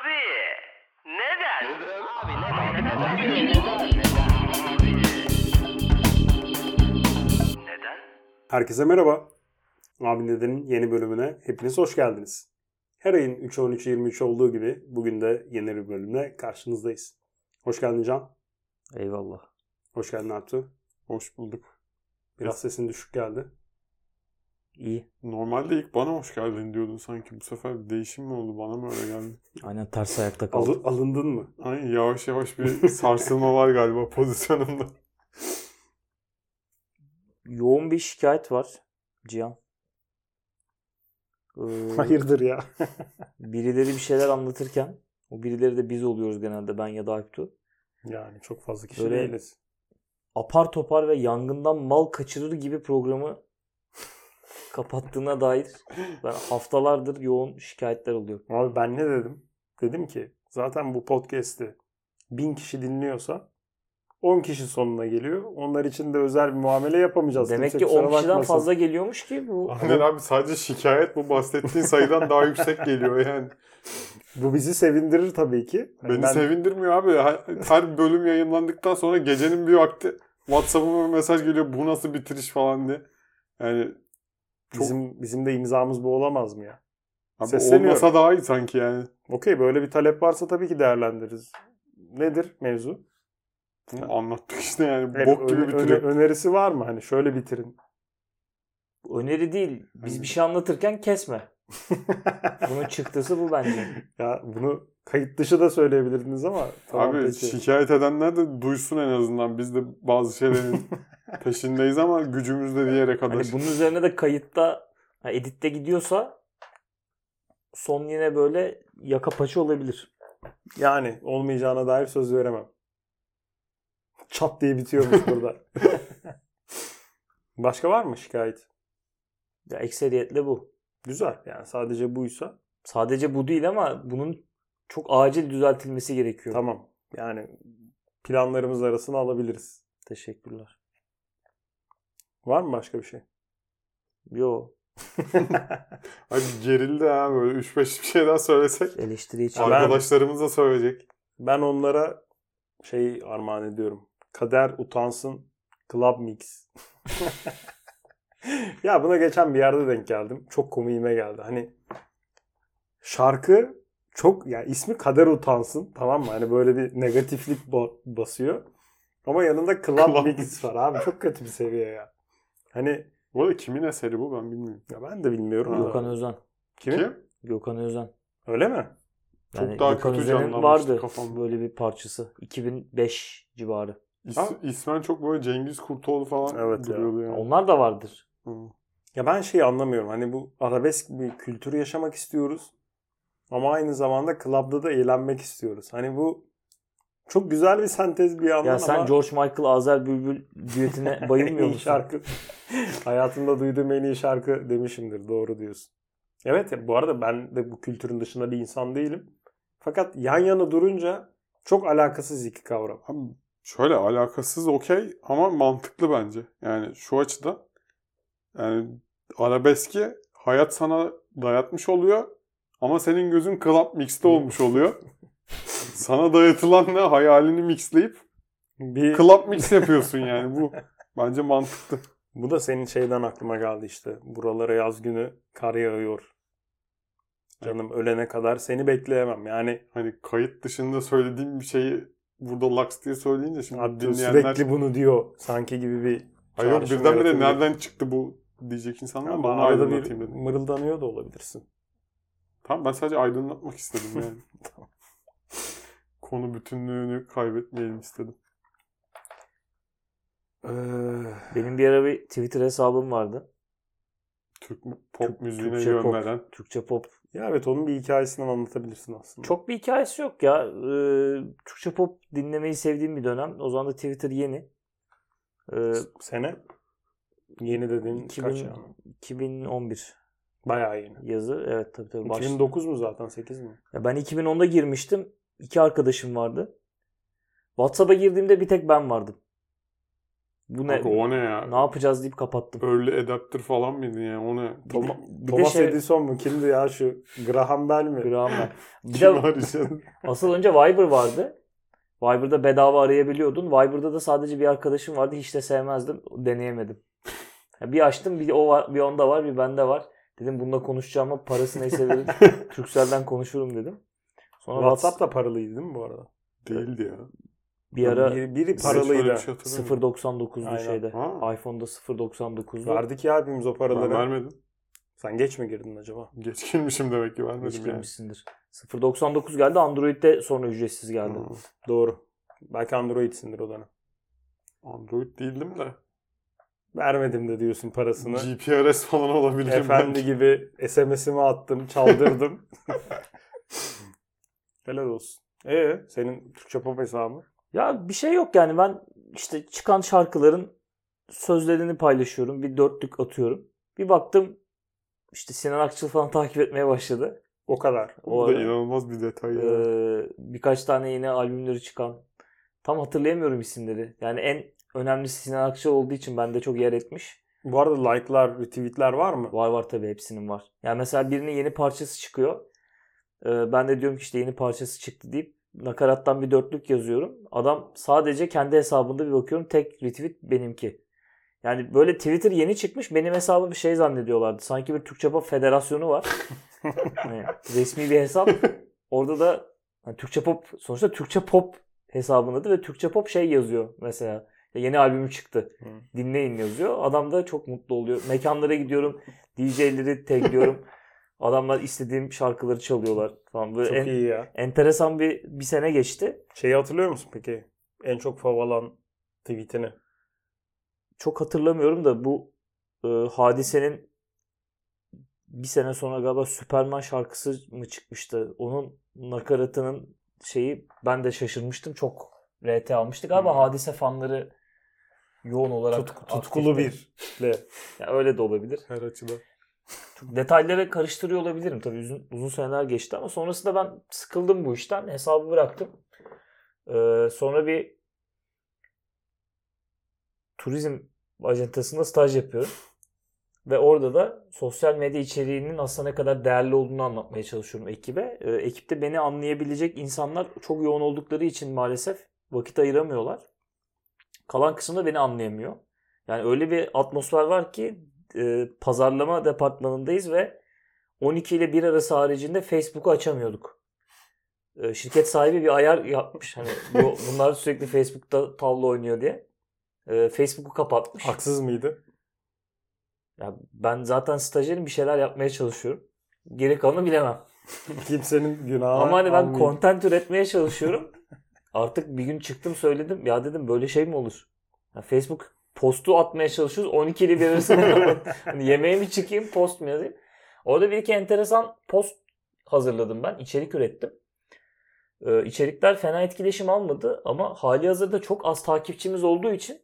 Abi neden? Abi neden? Neden? Herkese merhaba. Abi Neden'in yeni bölümüne hepiniz hoş geldiniz. Her ayın 3 13 23 olduğu gibi bugün de yeni bir bölümle karşınızdayız. Hoş geldin Can. Eyvallah. Hoş geldin Artu. Hoş bulduk. Biraz sesin düşük geldi. İyi. Normalde ilk bana hoş geldin diyordun sanki. Bu sefer bir değişim mi oldu? Bana mı öyle geldi? Aynen ters ayakta kaldım. Alı- alındın mı? Ay yavaş yavaş bir sarsılma var galiba pozisyonumda. Yoğun bir şikayet var Cihan. Ee, Hayırdır ya? birileri bir şeyler anlatırken o birileri de biz oluyoruz genelde ben ya da Alptu. Yani çok fazla kişi Böyle- değiliz. Apar topar ve yangından mal kaçırır gibi programı kapattığına dair ben haftalardır yoğun şikayetler oluyor. Abi ben ne dedim? Dedim ki zaten bu podcast'i 1000 kişi dinliyorsa 10 kişi sonuna geliyor. Onlar için de özel bir muamele yapamayacağız. Demek Kimse ki kusura 10 kişiden bakmasın. fazla geliyormuş ki bu. Aynen abi sadece şikayet bu bahsettiğin sayıdan daha yüksek geliyor yani. Bu bizi sevindirir tabii ki. Beni ben- sevindirmiyor abi. Her, bölüm yayınlandıktan sonra gecenin bir vakti WhatsApp'ıma mesaj geliyor. Bu nasıl bitiriş falan diye. Yani çok Bizim bizim de imzamız bu olamaz mı ya? abi olmasa daha iyi sanki yani. Okey böyle bir talep varsa tabii ki değerlendiririz. Nedir mevzu? Bunu Anlattık işte yani. Evet, Bok gibi öne- önerisi var mı? Hani şöyle bitirin. Öneri değil. Biz bir şey anlatırken kesme. Bunun çıktısı bu bence. ya bunu kayıt dışı da söyleyebilirdiniz ama tamam Abi peki. şikayet edenler de duysun en azından. Biz de bazı şeylerin peşindeyiz ama gücümüz de bir yere kadar. Hani bunun üzerine de kayıtta ha, editte gidiyorsa son yine böyle yaka paça olabilir. Yani olmayacağına dair söz veremem. Çat diye bitiyormuş burada. Başka var mı şikayet? Ya ekseriyetle bu. Güzel yani sadece buysa Sadece bu değil ama bunun çok acil düzeltilmesi gerekiyor. tamam. Yani planlarımız arasına alabiliriz. Teşekkürler. Var mı başka bir şey? Yo Abi gerildi ha böyle 3-5 bir şey daha söylesek. eleştiri için. Arkadaşlarımız da söyleyecek. Ben onlara şey armağan ediyorum. Kader utansın Club Mix. ya buna geçen bir yerde denk geldim. Çok komiğime geldi. Hani şarkı çok yani ismi Kader utansın tamam mı? Hani böyle bir negatiflik ba- basıyor. Ama yanında Club, Club Mix var abi. Çok kötü bir seviye ya. Hani Bu arada kimin eseri bu ben bilmiyorum. ya ben de bilmiyorum. Gökhan Özen. Kimin? Kim? Gökhan Özen. Öyle mi? Çok Yani daha Gökhan kötü Özen'in vardı kafamda. böyle bir parçası. 2005 civarı. İs, Ha? ismen çok böyle Cengiz Kurtoğlu falan Evet ya. duruyordu yani. Onlar da vardır. Hı. Ya ben şeyi anlamıyorum. Hani bu arabesk bir kültürü yaşamak istiyoruz. Ama aynı zamanda klapta da eğlenmek istiyoruz. Hani bu çok güzel bir sentez bir yandan Ya sen ama George Michael Azer Bülbül düetine bayılmıyor musun? şarkı. Hayatımda duyduğum en iyi şarkı demişimdir. Doğru diyorsun. Evet ya bu arada ben de bu kültürün dışında bir insan değilim. Fakat yan yana durunca çok alakasız iki kavram. Abi şöyle alakasız okey ama mantıklı bence. Yani şu açıdan yani arabeski hayat sana dayatmış oluyor ama senin gözün club mixte olmuş oluyor. sana dayatılanla hayalini mixleyip Bir, club mix yapıyorsun yani bu bence mantıklı. bu da senin şeyden aklıma geldi işte. Buralara yaz günü kar yağıyor. Canım ölene kadar seni bekleyemem. Yani Hani kayıt dışında söylediğim bir şeyi burada laks diye söyleyince şimdi Abi dinleyenler sürekli bunu diyor. Sanki gibi bir Hayır yok birdenbire nereden çıktı bu diyecek insanlar Ama onu arada bir dedim. mırıldanıyor da olabilirsin. Tamam ben sadece aydınlatmak istedim yani. Konu bütünlüğünü kaybetmeyelim istedim. Ee, Benim bir ara bir Twitter hesabım vardı. Türk pop Türk- müziğine Türkçe yön pop. veren. Türkçe pop. ya evet onun bir hikayesinden anlatabilirsin aslında. Çok bir hikayesi yok ya. Ee, Türkçe pop dinlemeyi sevdiğim bir dönem. O zaman da Twitter yeni. Ee, sene yeni dediğin 2000, kaç ya? 2011 Bayağı yeni. yazı. Evet tabii tabii. Baş... 2009 mu zaten 8 mi? Ya ben 2010'da girmiştim. İki arkadaşım vardı. WhatsApp'a girdiğimde bir tek ben vardım. Bu ne? Kanka o ne ya? Ne yapacağız deyip kapattım. Early adapter falan mıydı ya? O ne? Bir de- Toma- bir de Thomas şey- Edison mu? Kimdi ya şu? Graham Bell mi? Graham Bell. Bir Kim de arayacağız? asıl önce Viber vardı. Viber'da bedava arayabiliyordun. Viber'da da sadece bir arkadaşım vardı. Hiç de sevmezdim. Deneyemedim. Bir açtım bir o var, bir onda var, bir bende var. Dedim bununla konuşacağıma parası neyse verin. Turkcell'den konuşurum dedim. Sonra WhatsApp WhatsApp da paralıydı değil mi bu arada? Değildi ya. bir ara Biri, biri paralıydı. bir şey hatırlamıyorum. 0.99'lu Aynen. şeyde. Ha. iPhone'da 0.99'lu. Verdik ya hepimiz o Ben paraları. vermedim. Sen geç mi girdin acaba? Geç girmişim demek ki vermedim yani. girmişsindir. 0.99 geldi. Android'de sonra ücretsiz geldi. Hı. Doğru. Belki Android'sindir o dönem. Android değildim de. Vermedim de diyorsun parasını. GPRS falan olabilir. Efendi belki. gibi SMS'imi attım, çaldırdım. Helal olsun. Ee, senin Türkçe pop hesabı? Ya bir şey yok yani ben işte çıkan şarkıların sözlerini paylaşıyorum. Bir dörtlük atıyorum. Bir baktım işte Sinan Akçıl falan takip etmeye başladı. O kadar. O da ara, inanılmaz bir detay ya. Ee, birkaç tane yine albümleri çıkan. Tam hatırlayamıyorum isimleri. Yani en önemlisi Sinan Akçıl olduğu için bende çok yer etmiş. Bu arada like'lar, retweet'ler var mı? Var var tabii hepsinin var. Yani mesela birinin yeni parçası çıkıyor. Ee, ben de diyorum ki işte yeni parçası çıktı deyip nakarattan bir dörtlük yazıyorum. Adam sadece kendi hesabında bir bakıyorum tek retweet benimki. Yani böyle Twitter yeni çıkmış benim hesabı bir şey zannediyorlardı. Sanki bir Türkçe Pop Federasyonu var. Hani resmi bir hesap. Orada da hani Türkçe Pop sonuçta Türkçe Pop hesabın adı ve Türkçe Pop şey yazıyor mesela. Yeni albümü çıktı. Hı. Dinleyin yazıyor. Adam da çok mutlu oluyor. Mekanlara gidiyorum. DJ'leri tagliyorum. Adamlar istediğim şarkıları çalıyorlar. Falan. Böyle Çok en- iyi ya. enteresan bir bir sene geçti. Şeyi hatırlıyor musun peki? En çok favalan tweetini. Çok hatırlamıyorum da bu e, hadisenin bir sene sonra galiba Süperman şarkısı mı çıkmıştı? Onun nakaratının şeyi ben de şaşırmıştım. Çok RT almıştı. Galiba Hmm. hadise fanları yoğun olarak Tut- tutkulu bir. Ya öyle de olabilir. Her açıdan. Çok detayları karıştırıyor olabilirim. Tabii uzun, uzun seneler geçti ama sonrasında ben sıkıldım bu işten. Hesabı bıraktım. Ee, sonra bir turizm ajantasında staj yapıyorum. Ve orada da sosyal medya içeriğinin aslında ne kadar değerli olduğunu anlatmaya çalışıyorum ekibe. Ee, ekipte beni anlayabilecek insanlar çok yoğun oldukları için maalesef vakit ayıramıyorlar. Kalan kısımda beni anlayamıyor. Yani öyle bir atmosfer var ki e, pazarlama departmanındayız ve 12 ile 1 arası haricinde Facebook'u açamıyorduk. E, şirket sahibi bir ayar yapmış. Hani bu, bunlar sürekli Facebook'ta tavla oynuyor diye. E, Facebook'u kapatmış. Haksız mıydı? Ya ben zaten stajyerim bir şeyler yapmaya çalışıyorum. Geri kalanı bilemem. Kimsenin günahı Ama hani ben content üretmeye çalışıyorum. Artık bir gün çıktım söyledim. Ya dedim böyle şey mi olur? Ya Facebook postu atmaya çalışıyoruz. 12 ile 1 arasında. hani yemeğe mi çıkayım post mu yazayım? Orada bir iki enteresan post hazırladım ben. İçerik ürettim. Ee, içerikler fena etkileşim almadı ama hali hazırda çok az takipçimiz olduğu için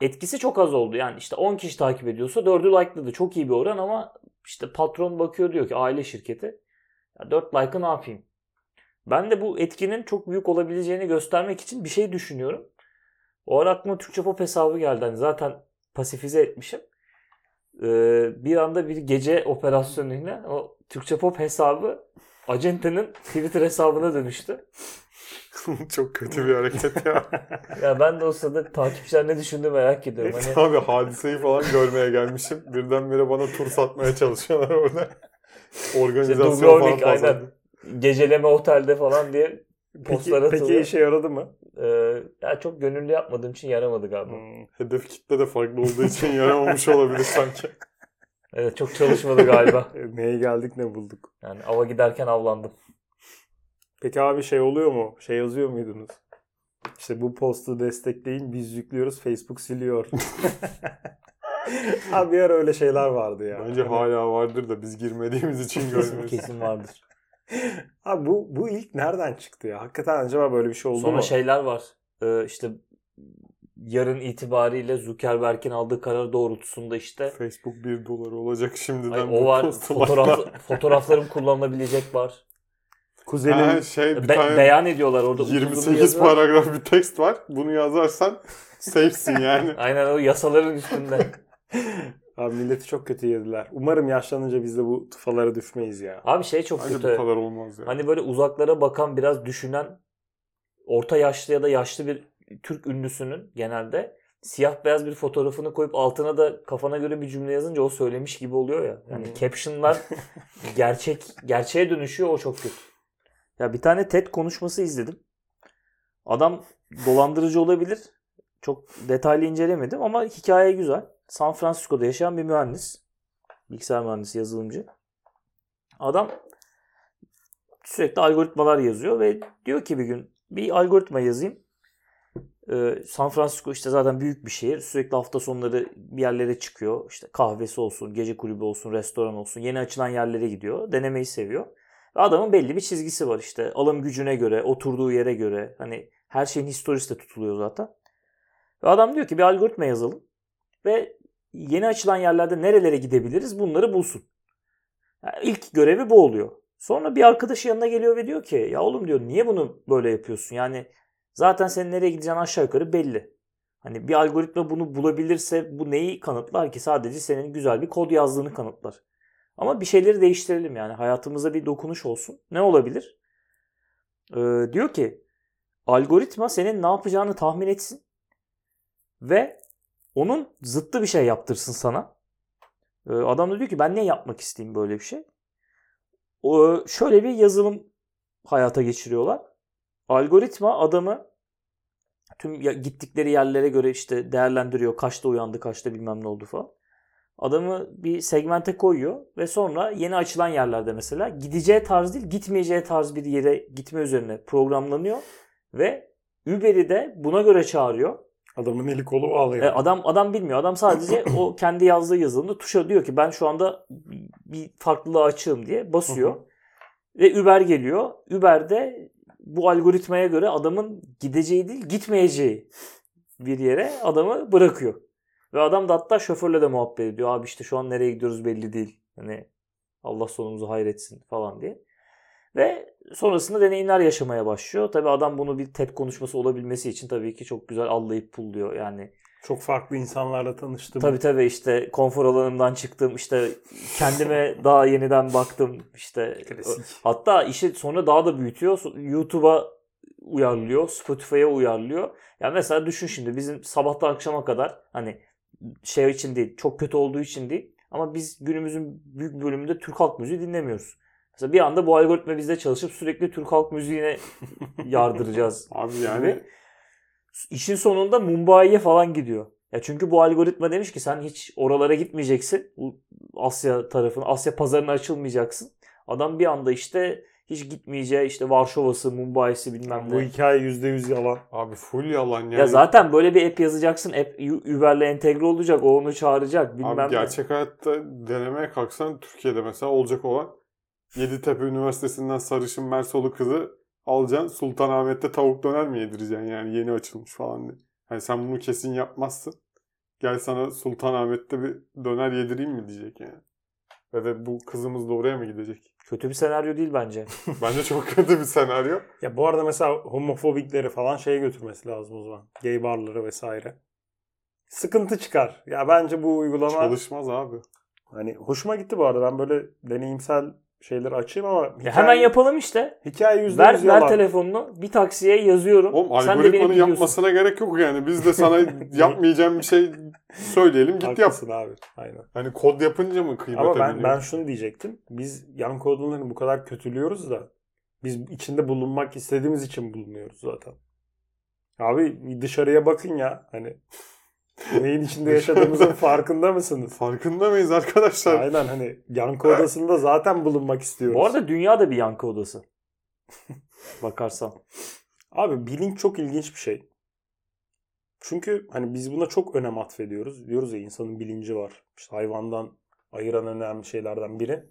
etkisi çok az oldu. Yani işte 10 kişi takip ediyorsa 4'ü likeladı. Çok iyi bir oran ama işte patron bakıyor diyor ki aile şirketi. Ya 4 like'ı ne yapayım? Ben de bu etkinin çok büyük olabileceğini göstermek için bir şey düşünüyorum. O ara aklıma Türkçe Pop hesabı geldi. Hani zaten pasifize etmişim. Ee, bir anda bir gece operasyonuyla o Türkçe Pop hesabı acentenin Twitter hesabına dönüştü. Çok kötü bir hareket ya. Ya ben de o sırada takipçiler ne düşündü merak ediyorum. Hani Abi hadiseyi falan görmeye gelmişim. Birdenbire bana tur satmaya çalışıyorlar orada. Organizasyon İşte falan Dubrovnik, aynen. geceleme otelde falan diye Peki, postlar peki atılıyor. işe yaradı mı? Ee, ya çok gönüllü yapmadığım için yaramadı galiba. Hmm. Hedef kitle de farklı olduğu için yaramamış olabilir sanki. Evet çok çalışmadı galiba. E, Neye geldik ne bulduk. Yani ava giderken avlandım. Peki abi şey oluyor mu? Şey yazıyor muydunuz? İşte bu postu destekleyin biz yüklüyoruz Facebook siliyor. abi bir ara öyle şeyler vardı ya. Bence Hani- hala vardır da biz girmediğimiz için görmüyoruz. kesin vardır. Abi bu, bu ilk nereden çıktı ya? Hakikaten acaba böyle bir şey oldu Sonra mu? şeyler var. Ee, işte yarın itibariyle Zuckerberg'in aldığı karar doğrultusunda işte Facebook 1 dolar olacak şimdiden. ay, bu o var. Fotoğraf, fotoğraflarım kullanılabilecek var. Kuzenim Ha, şey bir Be- tane beyan ediyorlar orada. uzun uzun 28 yazı var. paragraf bir tekst var. Bunu yazarsan safe'sin yani. Aynen o yasaların üstünde. Abi milleti çok kötü yediler. Umarım yaşlanınca biz de bu tufalara düşmeyiz ya. Abi şey çok Bence bu kötü. kadar olmaz ya. Hani böyle uzaklara bakan biraz düşünen orta yaşlı ya da yaşlı bir Türk ünlüsünün genelde siyah beyaz bir fotoğrafını koyup altına da kafana göre bir cümle yazınca o söylemiş gibi oluyor ya. Yani Hmm. captionlar gerçek gerçeğe dönüşüyor o çok kötü. Ya bir tane TED konuşması izledim. Adam dolandırıcı olabilir. Çok detaylı incelemedim ama hikaye güzel. San Francisco'da yaşayan bir mühendis. Bilgisayar mühendisi, yazılımcı. Adam sürekli algoritmalar yazıyor ve diyor ki bir gün bir algoritma yazayım. Ee, San Francisco işte zaten büyük bir şehir. Sürekli hafta sonları bir yerlere çıkıyor. İşte kahvesi olsun, gece kulübü olsun, restoran olsun. Yeni açılan yerlere gidiyor. Denemeyi seviyor. Adamın belli bir çizgisi var işte. Alım gücüne göre, oturduğu yere göre. Hani her şeyin historisi de tutuluyor zaten. Ve adam diyor ki bir algoritma yazalım. Ve yeni açılan yerlerde nerelere gidebiliriz bunları bulsun. Yani ilk görevi bu oluyor. Sonra bir arkadaşı yanına geliyor ve diyor ki ya oğlum diyor niye bunu böyle yapıyorsun? Yani zaten senin nereye gideceğin aşağı yukarı belli. Hani bir algoritma bunu bulabilirse bu neyi kanıtlar ki? Sadece senin güzel bir kod yazdığını kanıtlar. Ama bir şeyleri değiştirelim yani hayatımıza bir dokunuş olsun. Ne olabilir? Ee, diyor ki algoritma senin ne yapacağını tahmin etsin ve onun zıttı bir şey yaptırsın sana. Ee, adam da diyor ki ben ne yapmak isteyeyim böyle bir şey? O, şöyle bir yazılım hayata geçiriyorlar. Algoritma adamı tüm gittikleri yerlere göre işte değerlendiriyor. Kaçta uyandı, kaçta bilmem ne oldu falan. Adamı bir segmente koyuyor ve sonra yeni açılan yerlerde mesela gideceği tarz değil, gitmeyeceği tarz bir yere gitme üzerine programlanıyor ve Uber'i de buna göre çağırıyor. Adamın eli kolu bağlı E, adam adam bilmiyor. Adam sadece o kendi yazdığı yazılımda tuşa diyor ki ben şu anda bir farklılığı açığım diye basıyor. Ve Uber geliyor. Uber'de bu algoritmaya göre adamın gideceği değil gitmeyeceği bir yere adamı bırakıyor. Ve adam da hatta şoförle de muhabbet ediyor. Abi işte şu an nereye gidiyoruz belli değil. Hani Allah sonumuzu hayretsin falan diye. Ve sonrasında deneyimler yaşamaya başlıyor. Tabii adam bunu bir TED konuşması olabilmesi için tabii ki çok güzel allayıp pulluyor. Yani Çok farklı insanlarla tanıştım. Tabii tabii işte konfor alanımdan çıktım işte kendime daha yeniden baktım işte Klasik. hatta işi sonra daha da büyütüyor YouTube'a uyarlıyor Spotify'a uyarlıyor yani mesela düşün şimdi bizim sabahtan akşama kadar hani şey için değil çok kötü olduğu için değil ama biz günümüzün büyük bölümünde Türk halk müziği dinlemiyoruz. Mesela bir anda bu algoritma bizde çalışıp sürekli Türk halk müziğine yardıracağız Abi yani Ve işin sonunda Mumbai'ye falan gidiyor. Ya çünkü bu algoritma demiş ki sen hiç oralara gitmeyeceksin. Asya tarafına, Asya pazarına açılmayacaksın. Adam bir anda işte hiç gitmeyeceği işte Varşova'sı, Mumbai'si bilmem Bu ne. hikaye %100 yalan. abi full yalan yani. Ya zaten böyle bir app yazacaksın. App Uber'le entegre olacak. O onu çağıracak. Bilmem Abi ne. gerçek hayatta denemeye kalksan Türkiye'de mesela olacak olan Yeditepe Üniversitesi'nden sarışın Mersolu kızı alacaksın Sultanahmet'te tavuk döner mi yedireceksin yani yeni açılmış falan diye. Hani sen bunu kesin yapmazsın. Gel sana Sultanahmet'te bir döner yedireyim mi diyecek yani. Ve de bu kızımız da oraya mı gidecek? Kötü bir senaryo değil bence. Bence çok kötü bir senaryo. Ya bu arada mesela homofobikleri falan şeye götürmesi lazım o zaman. Gay barları vesaire. Sıkıntı çıkar. Ya bence bu uygulama Çalışmaz abi. hani hoşuma gitti bu arada. Ben böyle deneyimsel şeyleri açayım ama Ya hikaye, hemen yapalım işte. hikaye %100 Ver, ver telefonunu. Bir taksiye yazıyorum. Oğlum Sen de beni biliyorsun. yapmasına gerek yok yani. Biz de sana yapmayacağım bir şey söyleyelim git yap. Abi. Aynen. Hani kod yapınca mı kıymete Ama ben, ben şunu diyecektim. Biz yan kodlarını bu kadar kötülüyoruz da biz içinde bulunmak istediğimiz için bulunuyoruz zaten. Abi dışarıya bakın ya. Hani neyin içinde yaşadığımızın farkında mısınız? Farkında mıyız arkadaşlar? Aynen hani yankı odasında zaten bulunmak istiyoruz. Bu arada dünya da bir yankı odası. Bakarsan. Abi bilinç çok ilginç bir şey. Çünkü hani biz buna çok önem atfediyoruz. Diyoruz ya insanın bilinci var. İşte hayvandan ayıran önemli şeylerden biri.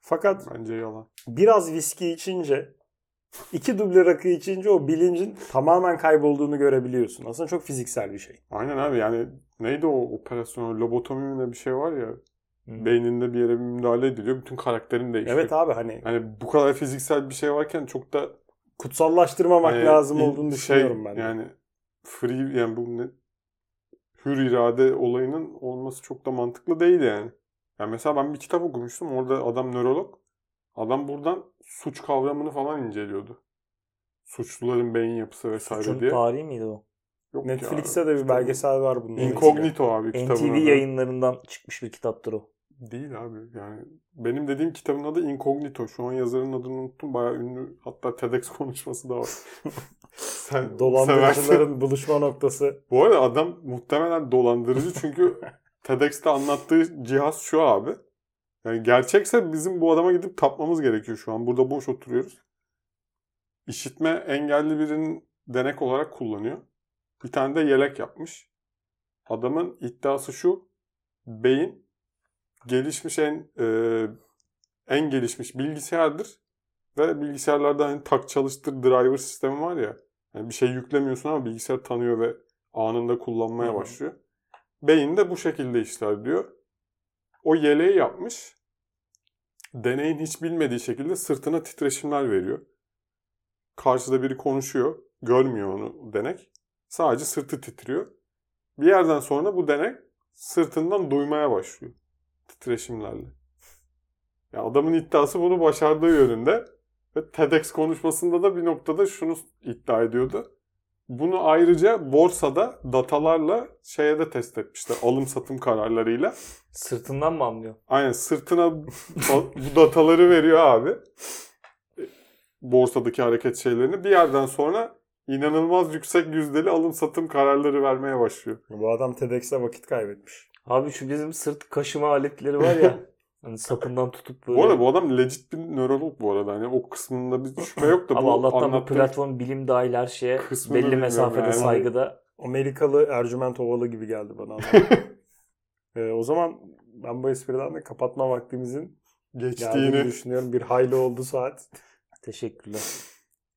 Fakat Bence yalan. biraz viski içince iki duble rakı içince o bilincin tamamen kaybolduğunu görebiliyorsun. Aslında çok fiziksel bir şey. Aynen abi yani neydi o operasyon lobotomi mi ne bir şey var ya Hı. beyninde bir yere bir müdahale ediliyor bütün karakterin değişiyor. Evet abi hani Hani bu kadar fiziksel bir şey varken çok da kutsallaştırmamak hani lazım olduğunu düşünüyorum ben. de. Yani free yani bu ne, hür irade olayının olması çok da mantıklı değil yani. Yani mesela ben bir kitap okumuştum. Orada adam nörolog. Adam buradan suç kavramını falan inceliyordu. Suçluların beyin yapısı vesaire Suçun diye. tarihi miydi o? Yok Netflix'te de bir belgesel var bunun. Incognito abi kitabın NTV adı. yayınlarından çıkmış bir kitaptır o. Değil abi. Yani benim dediğim kitabın adı Incognito. Şu an yazarın adını unuttum. Bayağı ünlü. Hatta TEDx konuşması da var. Sen. Dolandırıcıların buluşma noktası. Bu arada adam muhtemelen dolandırıcı çünkü TEDx'te anlattığı cihaz şu abi. Yani gerçekse bizim bu adama gidip tapmamız gerekiyor şu an. Burada boş oturuyoruz. İşitme engelli birinin denek olarak kullanıyor. Bir tane de yelek yapmış. Adamın iddiası şu. Beyin gelişmiş en e, en gelişmiş bilgisayardır. Ve bilgisayarlarda hani tak çalıştır driver sistemi var ya. Yani bir şey yüklemiyorsun ama bilgisayar tanıyor ve anında kullanmaya Hı hı. başlıyor. Beyin de bu şekilde işler diyor. O yeleği yapmış. Deneyin hiç bilmediği şekilde sırtına titreşimler veriyor. Karşıda biri konuşuyor. Görmüyor onu denek. Sadece sırtı titriyor. Bir yerden sonra bu denek sırtından duymaya başlıyor. Titreşimlerle. Ya adamın iddiası bunu başardığı yönünde. Ve TEDx konuşmasında da bir noktada şunu iddia ediyordu. Bunu ayrıca borsada datalarla şeye de test etmişler. Alım satım kararlarıyla. Sırtından mı anlıyor? Aynen sırtına bu dataları veriyor abi. Borsadaki hareket şeylerini. Bir yerden sonra inanılmaz yüksek yüzdeli alım satım kararları vermeye başlıyor. Bu adam TEDx'te vakit kaybetmiş. Abi şu bizim sırt kaşıma aletleri var ya. hani sapından tutup böyle. Bu arada bu adam legit bir nörolog bu arada. Hani o kısmında bir şüphe yok da Ama bu Allah'tan bu platform bilim dahil her şeye belli mesafede yani. saygıda. Amerikalı Ercüment Ovalı gibi geldi bana. Ee, o zaman ben bu espriden de kapatma vaktimizin geçtiğini düşünüyorum. Bir hayli oldu saat. Teşekkürler.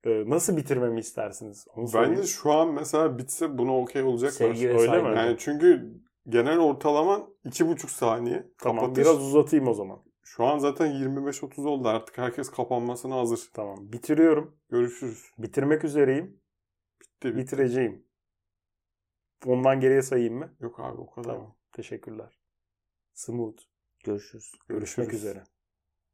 Ee, nasıl bitirmemi istersiniz? Onu. Bence şu an mesela bitse buna okey olacaklar. Sevgi ve Öyle mi? Yani çünkü genel ortalaman 2,5 saniye. Tamam Kapatış. biraz uzatayım o zaman. Şu an zaten 25-30 oldu artık. Herkes kapanmasına hazır. Tamam bitiriyorum. Görüşürüz. Bitirmek üzereyim. Bitti, bitti. Bitireceğim. Ondan geriye sayayım mı? Yok abi o kadar. Tamam. Teşekkürler. Smooth. Görüşürüz. Görüşmek üzere.